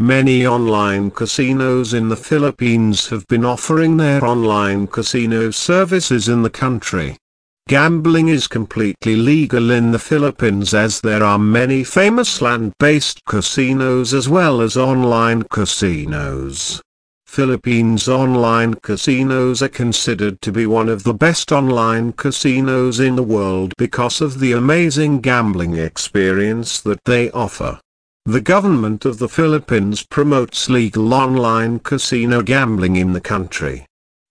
Many online casinos in the Philippines have been offering their online casino services in the country. Gambling is completely legal in the Philippines as there are many famous land-based casinos as well as online casinos. Philippines online casinos are considered to be one of the best online casinos in the world because of the amazing gambling experience that they offer. The government of the Philippines promotes legal online casino gambling in the country.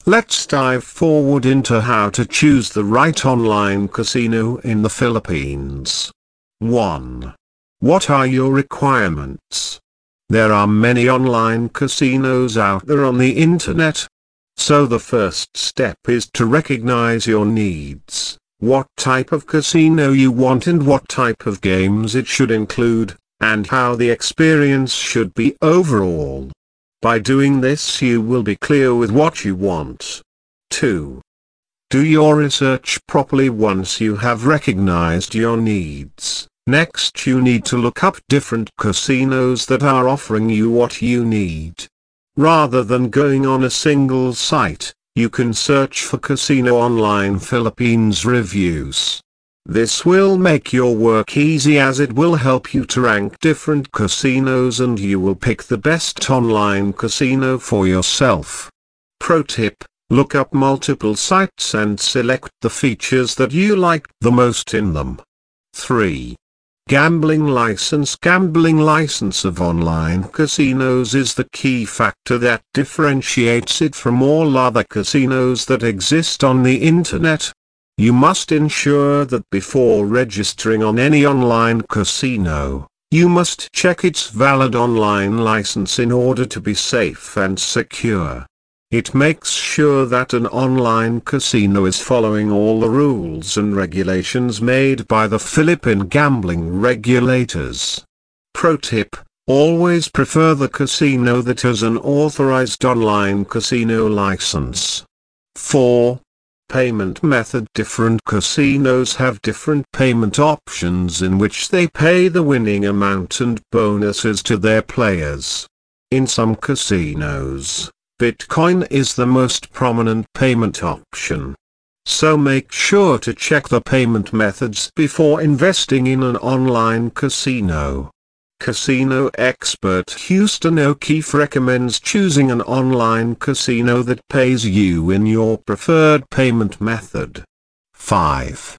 Let's dive forward into how to choose the right online casino in the Philippines. 1. What are your requirements? There are many online casinos out there on the internet. So the first step is to recognize your needs, what type of casino you want and what type of games it should include and how the experience should be overall. By doing this you will be clear with what you want. 2. Do your research properly once you have recognized your needs. Next you need to look up different casinos that are offering you what you need. Rather than going on a single site, you can search for Casino Online Philippines reviews. This will make your work easy as it will help you to rank different casinos and you will pick the best online casino for yourself. Pro tip, look up multiple sites and select the features that you like the most in them. 3. Gambling license Gambling license of online casinos is the key factor that differentiates it from all other casinos that exist on the internet. You must ensure that before registering on any online casino, you must check its valid online license in order to be safe and secure. It makes sure that an online casino is following all the rules and regulations made by the Philippine gambling regulators. Pro tip, always prefer the casino that has an authorized online casino license. 4. Payment method Different casinos have different payment options in which they pay the winning amount and bonuses to their players. In some casinos, Bitcoin is the most prominent payment option. So make sure to check the payment methods before investing in an online casino. Casino expert Houston O'Keefe recommends choosing an online casino that pays you in your preferred payment method. 5.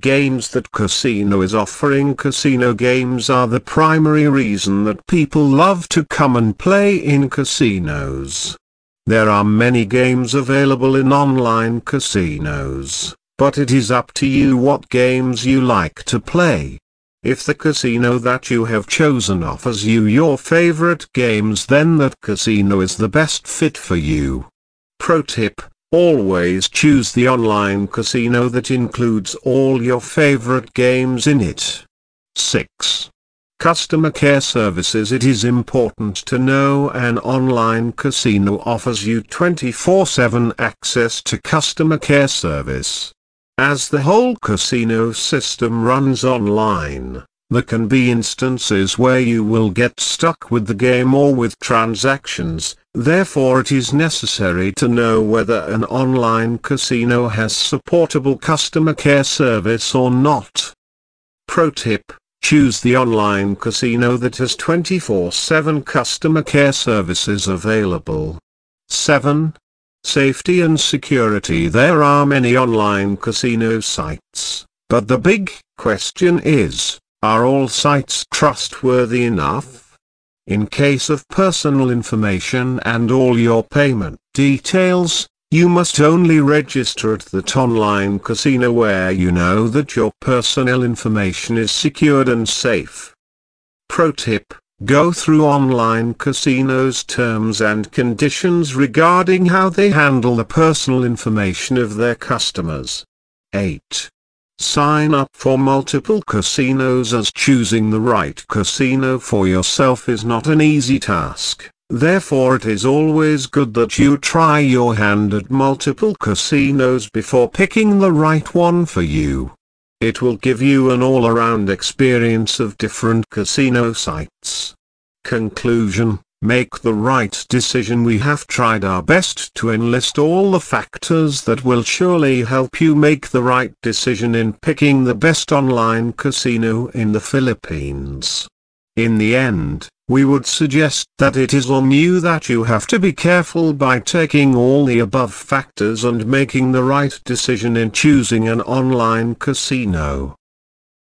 Games that casino is offering Casino games are the primary reason that people love to come and play in casinos. There are many games available in online casinos, but it is up to you what games you like to play. If the casino that you have chosen offers you your favorite games then that casino is the best fit for you. Pro tip, always choose the online casino that includes all your favorite games in it. 6. Customer care services It is important to know an online casino offers you 24-7 access to customer care service. As the whole casino system runs online, there can be instances where you will get stuck with the game or with transactions, therefore it is necessary to know whether an online casino has supportable customer care service or not. Pro tip, choose the online casino that has 24-7 customer care services available. 7. Safety and security There are many online casino sites, but the big question is, are all sites trustworthy enough? In case of personal information and all your payment details, you must only register at that online casino where you know that your personal information is secured and safe. Pro tip Go through online casinos terms and conditions regarding how they handle the personal information of their customers. 8. Sign up for multiple casinos as choosing the right casino for yourself is not an easy task. Therefore it is always good that you try your hand at multiple casinos before picking the right one for you. It will give you an all-around experience of different casino sites. Conclusion Make the right decision We have tried our best to enlist all the factors that will surely help you make the right decision in picking the best online casino in the Philippines. In the end, we would suggest that it is on you that you have to be careful by taking all the above factors and making the right decision in choosing an online casino.